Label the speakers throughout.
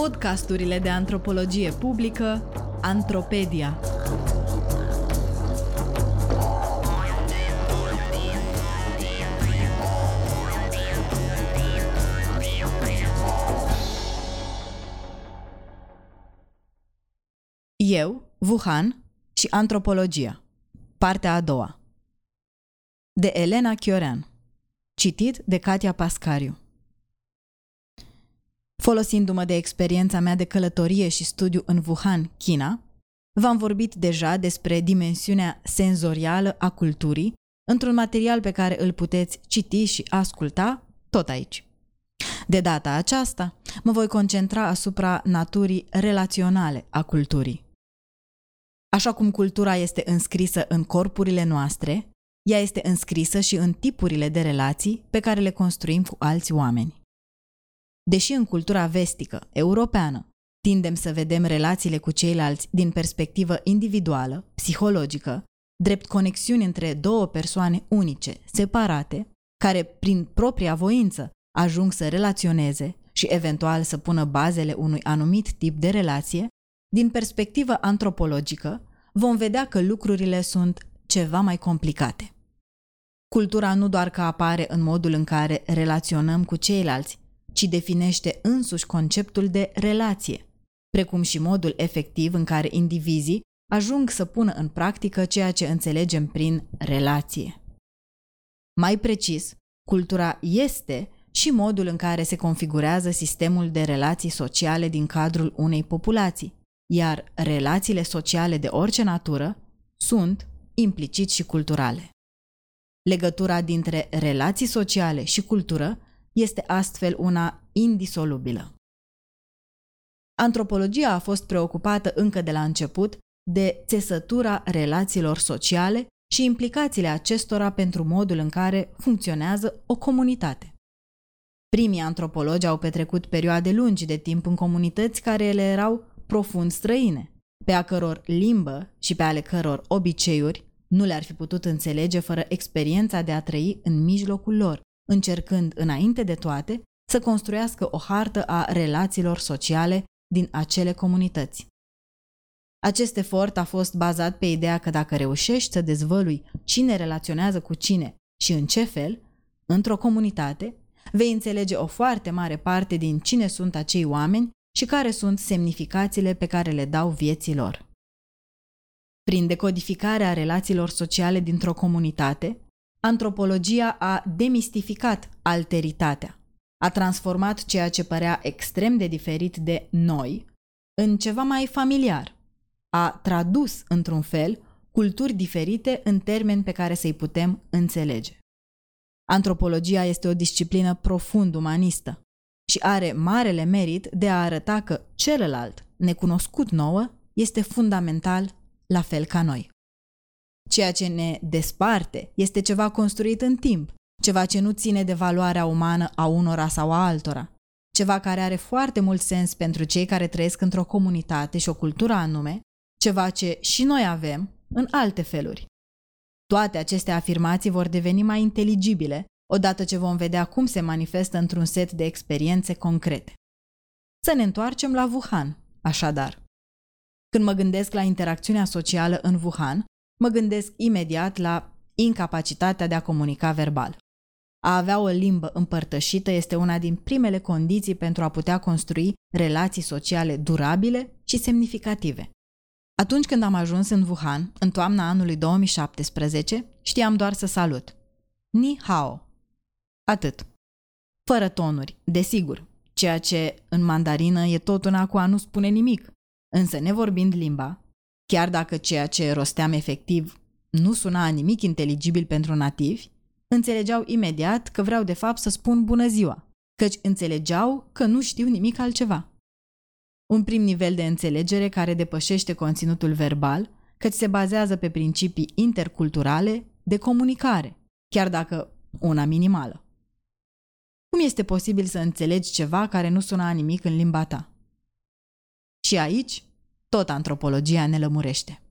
Speaker 1: Podcasturile de antropologie publică Antropedia. Eu, Wuhan și antropologia. Partea a doua. De Elena Chiorean. Citit de Katia Pascariu. Folosindu-mă de experiența mea de călătorie și studiu în Wuhan, China, v-am vorbit deja despre dimensiunea senzorială a culturii într-un material pe care îl puteți citi și asculta tot aici. De data aceasta, mă voi concentra asupra naturii relaționale a culturii. Așa cum cultura este înscrisă în corpurile noastre, ea este înscrisă și în tipurile de relații pe care le construim cu alți oameni. Deși în cultura vestică, europeană, tindem să vedem relațiile cu ceilalți din perspectivă individuală, psihologică, drept conexiuni între două persoane unice, separate, care, prin propria voință, ajung să relaționeze și eventual să pună bazele unui anumit tip de relație, din perspectivă antropologică, vom vedea că lucrurile sunt ceva mai complicate. Cultura nu doar că apare în modul în care relaționăm cu ceilalți, ci definește însuși conceptul de relație, precum și modul efectiv în care indivizii ajung să pună în practică ceea ce înțelegem prin relație. Mai precis, cultura este și modul în care se configurează sistemul de relații sociale din cadrul unei populații, iar relațiile sociale de orice natură sunt, implicit și culturale. Legătura dintre relații sociale și cultură este astfel una indisolubilă. Antropologia a fost preocupată încă de la început de țesătura relațiilor sociale și implicațiile acestora pentru modul în care funcționează o comunitate. Primii antropologi au petrecut perioade lungi de timp în comunități care le erau profund străine, pe a căror limbă și pe ale căror obiceiuri nu le-ar fi putut înțelege fără experiența de a trăi în mijlocul lor, încercând, înainte de toate, să construiască o hartă a relațiilor sociale din acele comunități. Acest efort a fost bazat pe ideea că dacă reușești să dezvălui cine relaționează cu cine și în ce fel, într-o comunitate, vei înțelege o foarte mare parte din cine sunt acei oameni și care sunt semnificațiile pe care le dau vieții lor. Prin decodificarea relațiilor sociale dintr-o comunitate, antropologia a demistificat alteritatea, a transformat ceea ce părea extrem de diferit de noi în ceva mai familiar, a tradus, într-un fel, culturi diferite în termeni pe care să-i putem înțelege. Antropologia este o disciplină profund umanistă și are marele merit de a arăta că celălalt, necunoscut nouă, este fundamental la fel ca noi. Ceea ce ne desparte este ceva construit în timp, ceva ce nu ține de valoarea umană a unora sau a altora, ceva care are foarte mult sens pentru cei care trăiesc într-o comunitate și o cultură anume, ceva ce și noi avem în alte feluri. Toate aceste afirmații vor deveni mai inteligibile odată ce vom vedea cum se manifestă într-un set de experiențe concrete. Să ne întoarcem la Wuhan, așadar. Când mă gândesc la interacțiunea socială în Wuhan, mă gândesc imediat la incapacitatea de a comunica verbal. A avea o limbă împărtășită este una din primele condiții pentru a putea construi relații sociale durabile și semnificative. Atunci când am ajuns în Wuhan, în toamna anului 2017, știam doar să salut. Ni hao. Atât. Fără tonuri, desigur, ceea ce în mandarină e tot una cu a nu spune nimic. Însă nevorbind limba, chiar dacă ceea ce rosteam efectiv nu suna nimic inteligibil pentru nativi, înțelegeau imediat că vreau de fapt să spun bună ziua, căci înțelegeau că nu știu nimic altceva. Un prim nivel de înțelegere care depășește conținutul verbal, căci se bazează pe principii interculturale de comunicare, chiar dacă una minimală. Cum este posibil să înțelegi ceva care nu suna nimic în limba ta? Și aici, tot antropologia ne lămurește.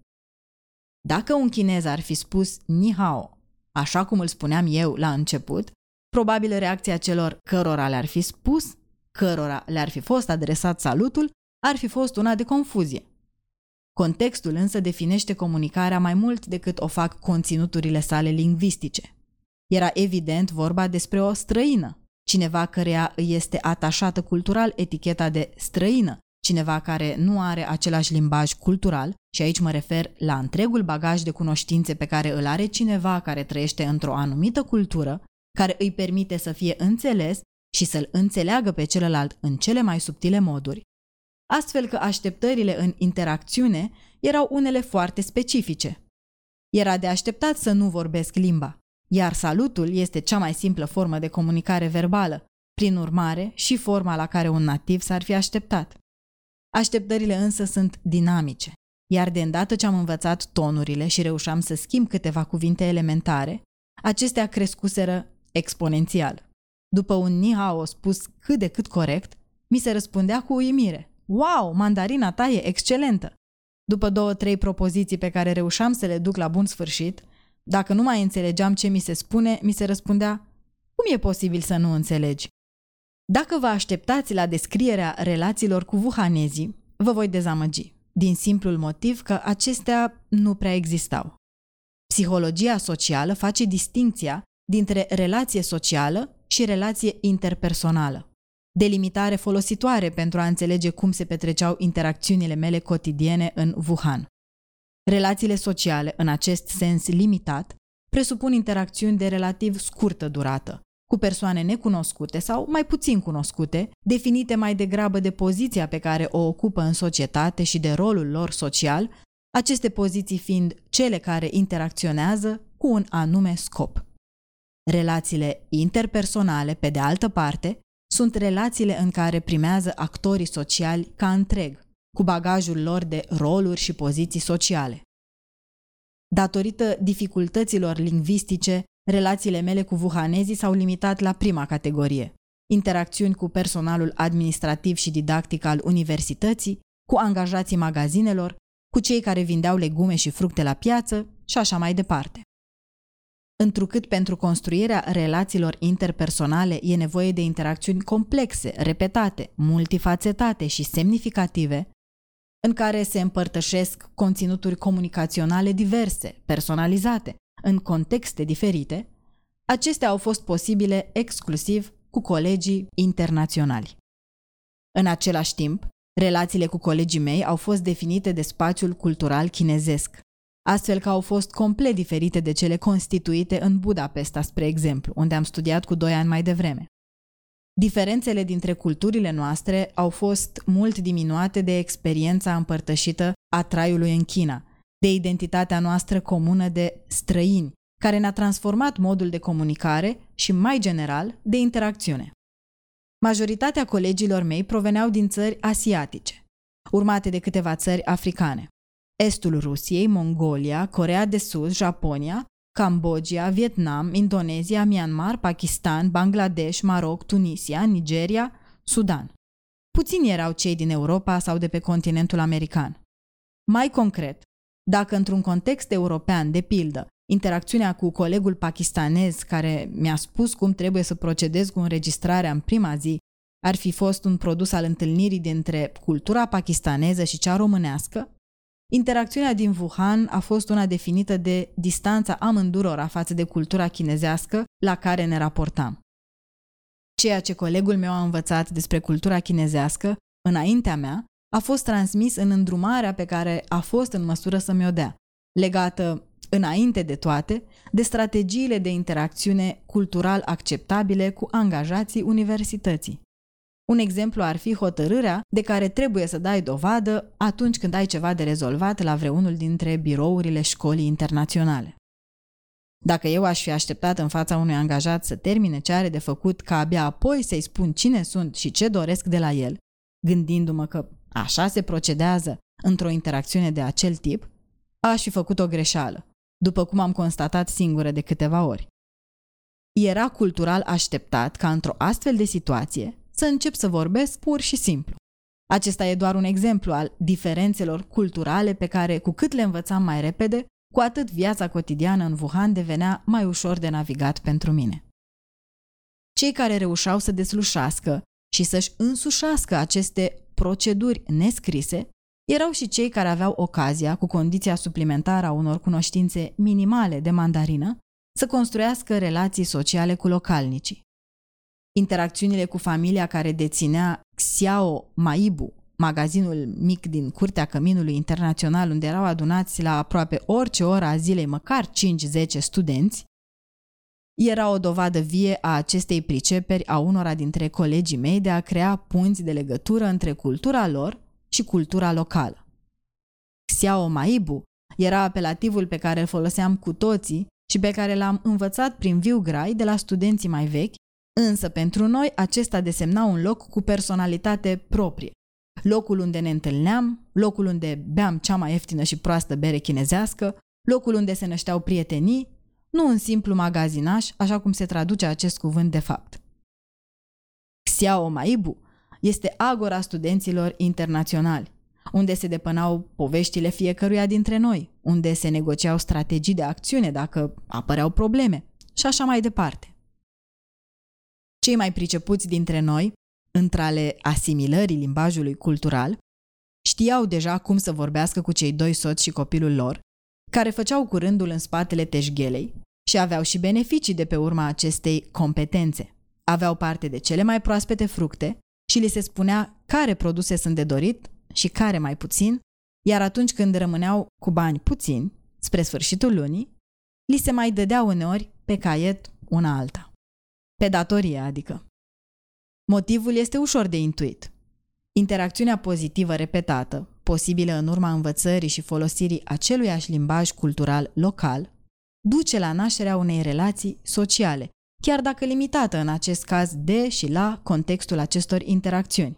Speaker 1: Dacă un chinez ar fi spus ni hao, așa cum îl spuneam eu la început, probabil reacția celor cărora le-ar fi spus cărora le-ar fi fost adresat salutul ar fi fost una de confuzie. Contextul însă definește comunicarea mai mult decât o fac conținuturile sale lingvistice. Era evident vorba despre o străină, cineva căreia îi este atașată cultural eticheta de străină, cineva care nu are același limbaj cultural, și aici mă refer la întregul bagaj de cunoștințe pe care îl are cineva care trăiește într-o anumită cultură, care îi permite să fie înțeles și să-l înțeleagă pe celălalt în cele mai subtile moduri, astfel că așteptările în interacțiune erau unele foarte specifice. Era de așteptat să nu vorbesc limba, iar salutul este cea mai simplă formă de comunicare verbală, prin urmare și forma la care un nativ s-ar fi așteptat. Așteptările însă sunt dinamice, iar de îndată ce am învățat tonurile și reușeam să schimb câteva cuvinte elementare, acestea crescuseră exponențial. După un ni hao spus cât de cât corect, mi se răspundea cu uimire. Wow, mandarina ta e excelentă! După două, trei propoziții pe care reușeam să le duc la bun sfârșit, dacă nu mai înțelegeam ce mi se spune, mi se răspundea Cum e posibil să nu înțelegi? Dacă vă așteptați la descrierea relațiilor cu vuhanezii, vă voi dezamăgi, din simplul motiv că acestea nu prea existau. Psihologia socială face distinția dintre relație socială și relație interpersonală. Delimitare folositoare pentru a înțelege cum se petreceau interacțiunile mele cotidiene în Wuhan. Relațiile sociale, în acest sens limitat, presupun interacțiuni de relativ scurtă durată, cu persoane necunoscute sau mai puțin cunoscute, definite mai degrabă de poziția pe care o ocupă în societate și de rolul lor social, aceste poziții fiind cele care interacționează cu un anume scop. Relațiile interpersonale, pe de altă parte, sunt relațiile în care primează actorii sociali ca întreg, cu bagajul lor de roluri și poziții sociale. Datorită dificultăților lingvistice, relațiile mele cu vuhanezii s-au limitat la prima categorie, interacțiuni cu personalul administrativ și didactic al universității, cu angajații magazinelor, cu cei care vindeau legume și fructe la piață și așa mai departe. Întrucât pentru construirea relațiilor interpersonale e nevoie de interacțiuni complexe, repetate, multifacetate și semnificative, în care se împărtășesc conținuturi comunicaționale diverse, personalizate, în contexte diferite, acestea au fost posibile exclusiv cu colegii internaționali. În același timp, relațiile cu colegii mei au fost definite de spațiul cultural chinezesc, astfel că au fost complet diferite de cele constituite în Budapesta, spre exemplu, unde am studiat cu doi ani mai devreme. Diferențele dintre culturile noastre au fost mult diminuate de experiența împărtășită a traiului în China, de identitatea noastră comună de străini, care ne-a transformat modul de comunicare și, mai general, de interacțiune. Majoritatea colegilor mei proveneau din țări asiatice, urmate de câteva țări africane. Estul Rusiei, Mongolia, Corea de Sud, Japonia, Cambodgia, Vietnam, Indonezia, Myanmar, Pakistan, Bangladesh, Maroc, Tunisia, Nigeria, Sudan. Puțini erau cei din Europa sau de pe continentul american. Mai concret, dacă într-un context european, de pildă, interacțiunea cu colegul pakistanez care mi-a spus cum trebuie să procedez cu înregistrarea în prima zi ar fi fost un produs al întâlnirii dintre cultura pakistaneză și cea românească, interacțiunea din Wuhan a fost una definită de distanța amândurora față de cultura chinezească la care ne raportam. Ceea ce colegul meu a învățat despre cultura chinezească, înaintea mea, a fost transmis în îndrumarea pe care a fost în măsură să mi-o dea, legată, înainte de toate, de strategiile de interacțiune cultural acceptabile cu angajații universității. Un exemplu ar fi hotărârea de care trebuie să dai dovadă atunci când ai ceva de rezolvat la vreunul dintre birourile școlii internaționale. Dacă eu aș fi așteptat în fața unui angajat să termine ce are de făcut ca abia apoi să-i spun cine sunt și ce doresc de la el, gândindu-mă că așa se procedează într-o interacțiune de acel tip, aș fi făcut o greșeală, după cum am constatat singură de câteva ori. Era cultural așteptat ca într-o astfel de situație să încep să vorbesc pur și simplu. Acesta e doar un exemplu al diferențelor culturale pe care, cu cât le învățam mai repede, cu atât viața cotidiană în Wuhan devenea mai ușor de navigat pentru mine. Cei care reușeau să deslușească și să-și însușească aceste proceduri nescrise, erau și cei care aveau ocazia, cu condiția suplimentară a unor cunoștințe minimale de mandarină, să construiască relații sociale cu localnicii. Interacțiunile cu familia care deținea Xiao Maibu, magazinul mic din curtea Căminului Internațional, unde erau adunați la aproape orice oră a zilei măcar 5-10 studenți, era o dovadă vie a acestei priceperi a unora dintre colegii mei de a crea punți de legătură între cultura lor și cultura locală. Xiao Maibu era apelativul pe care îl foloseam cu toții și pe care l-am învățat prin viu grai de la studenții mai vechi, însă pentru noi acesta desemna un loc cu personalitate proprie. Locul unde ne întâlneam, locul unde beam cea mai ieftină și proastă bere chinezească, locul unde se nășteau prietenii, nu un simplu magazinaș, așa cum se traduce acest cuvânt de fapt. Xiao Maibu este agora studenților internaționali, unde se depănau poveștile fiecăruia dintre noi, unde se negociau strategii de acțiune dacă apăreau probleme și așa mai departe. Cei mai pricepuți dintre noi, între ale asimilării limbajului cultural, știau deja cum să vorbească cu cei doi soți și copilul lor, care făceau curândul în spatele teșghelei și aveau și beneficii de pe urma acestei competențe. Aveau parte de cele mai proaspete fructe și li se spunea care produse sunt de dorit și care mai puțin, iar atunci când rămâneau cu bani puțini, spre sfârșitul lunii, li se mai dădea uneori pe caiet una alta. Pe datorie, adică. Motivul este ușor de intuit. Interacțiunea pozitivă repetată, posibilă în urma învățării și folosirii aceluiași limbaj cultural local, duce la nașterea unei relații sociale, chiar dacă limitată în acest caz de și la contextul acestor interacțiuni.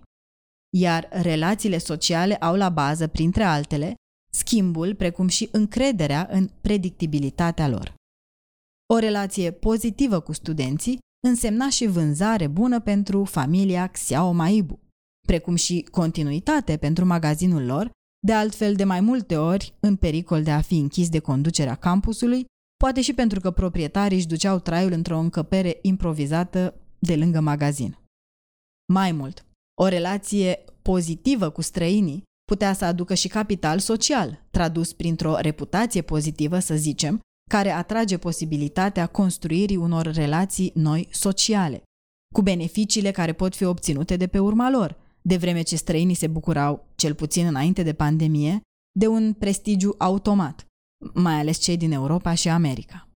Speaker 1: Iar relațiile sociale au la bază, printre altele, schimbul, precum și încrederea în predictibilitatea lor. O relație pozitivă cu studenții însemna și vânzare bună pentru familia Xiao Maibu, precum și continuitate pentru magazinul lor, de altfel de mai multe ori în pericol de a fi închis de conducerea campusului poate și pentru că proprietarii își duceau traiul într-o încăpere improvizată de lângă magazin. Mai mult, o relație pozitivă cu străinii putea să aducă și capital social, tradus printr-o reputație pozitivă, să zicem, care atrage posibilitatea construirii unor relații noi sociale, cu beneficiile care pot fi obținute de pe urma lor, de vreme ce străinii se bucurau, cel puțin înainte de pandemie, de un prestigiu automat mai ales cei din Europa și America.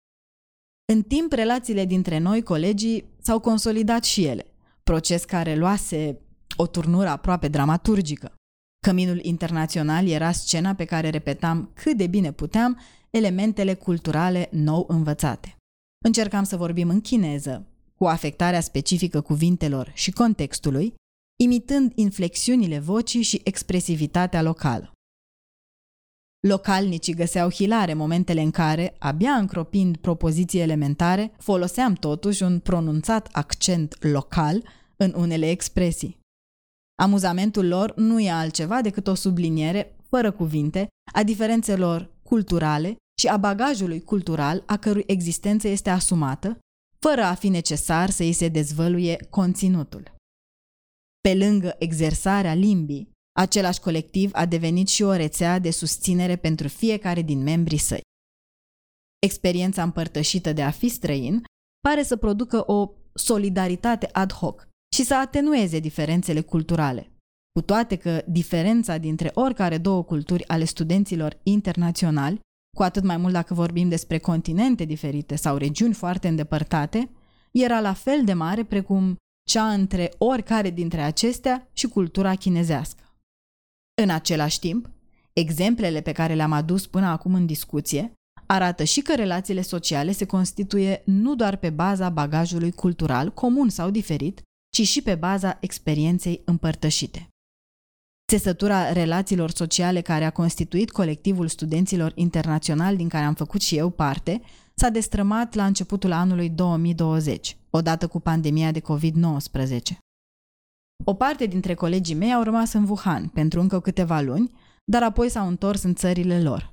Speaker 1: În timp, relațiile dintre noi, colegii, s-au consolidat și ele, proces care luase o turnură aproape dramaturgică. Căminul internațional era scena pe care repetam cât de bine puteam elementele culturale nou învățate. Încercam să vorbim în chineză, cu afectarea specifică cuvintelor și contextului, imitând inflexiunile vocii și expresivitatea locală. Localnicii găseau hilare momentele în care, abia încropind propoziții elementare, foloseam totuși un pronunțat accent local în unele expresii. Amuzamentul lor nu e altceva decât o subliniere, fără cuvinte, a diferențelor culturale și a bagajului cultural a cărui existență este asumată, fără a fi necesar să îi se dezvăluie conținutul. Pe lângă exersarea limbii, Același colectiv a devenit și o rețea de susținere pentru fiecare din membrii săi. Experiența împărtășită de a fi străin pare să producă o solidaritate ad hoc și să atenueze diferențele culturale. Cu toate că diferența dintre oricare două culturi ale studenților internaționali, cu atât mai mult dacă vorbim despre continente diferite sau regiuni foarte îndepărtate, era la fel de mare precum cea între oricare dintre acestea și cultura chinezească. În același timp, exemplele pe care le-am adus până acum în discuție arată și că relațiile sociale se constituie nu doar pe baza bagajului cultural comun sau diferit, ci și pe baza experienței împărtășite. Țesătura relațiilor sociale care a constituit colectivul studenților internaționali din care am făcut și eu parte s-a destrămat la începutul anului 2020, odată cu pandemia de COVID-19. O parte dintre colegii mei au rămas în Wuhan pentru încă câteva luni, dar apoi s-au întors în țările lor.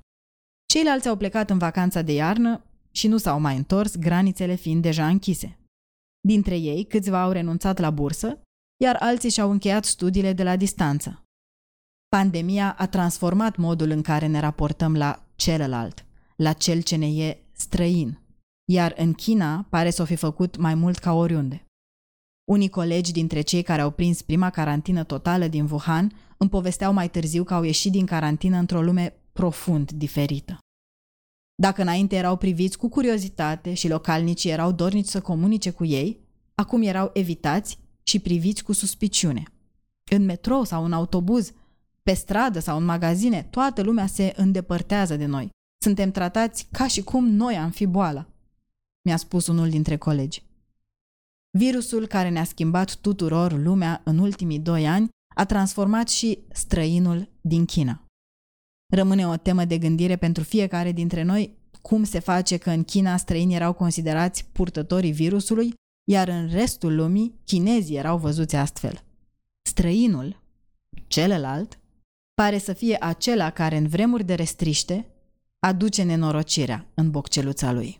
Speaker 1: Ceilalți au plecat în vacanța de iarnă și nu s-au mai întors, granițele fiind deja închise. Dintre ei, câțiva au renunțat la bursă iar alții și-au încheiat studiile de la distanță. Pandemia a transformat modul în care ne raportăm la celălalt, la cel ce ne e străin, iar în China pare să o fi făcut mai mult ca oriunde. Unii colegi dintre cei care au prins prima carantină totală din Wuhan îmi povesteau mai târziu că au ieșit din carantină într-o lume profund diferită. Dacă înainte erau priviți cu curiozitate și localnicii erau dornici să comunice cu ei, acum erau evitați și priviți cu suspiciune. În metrou sau în autobuz, pe stradă sau în magazine, toată lumea se îndepărtează de noi. Suntem tratați ca și cum noi am fi boala, mi-a spus unul dintre colegi. Virusul care ne-a schimbat tuturor lumea în ultimii doi ani a transformat și străinul din China. Rămâne o temă de gândire pentru fiecare dintre noi cum se face că în China străinii erau considerați purtătorii virusului, iar în restul lumii chinezii erau văzuți astfel. Străinul, celălalt, pare să fie acela care în vremuri de restriște aduce nenorocirea în bocceluța lui.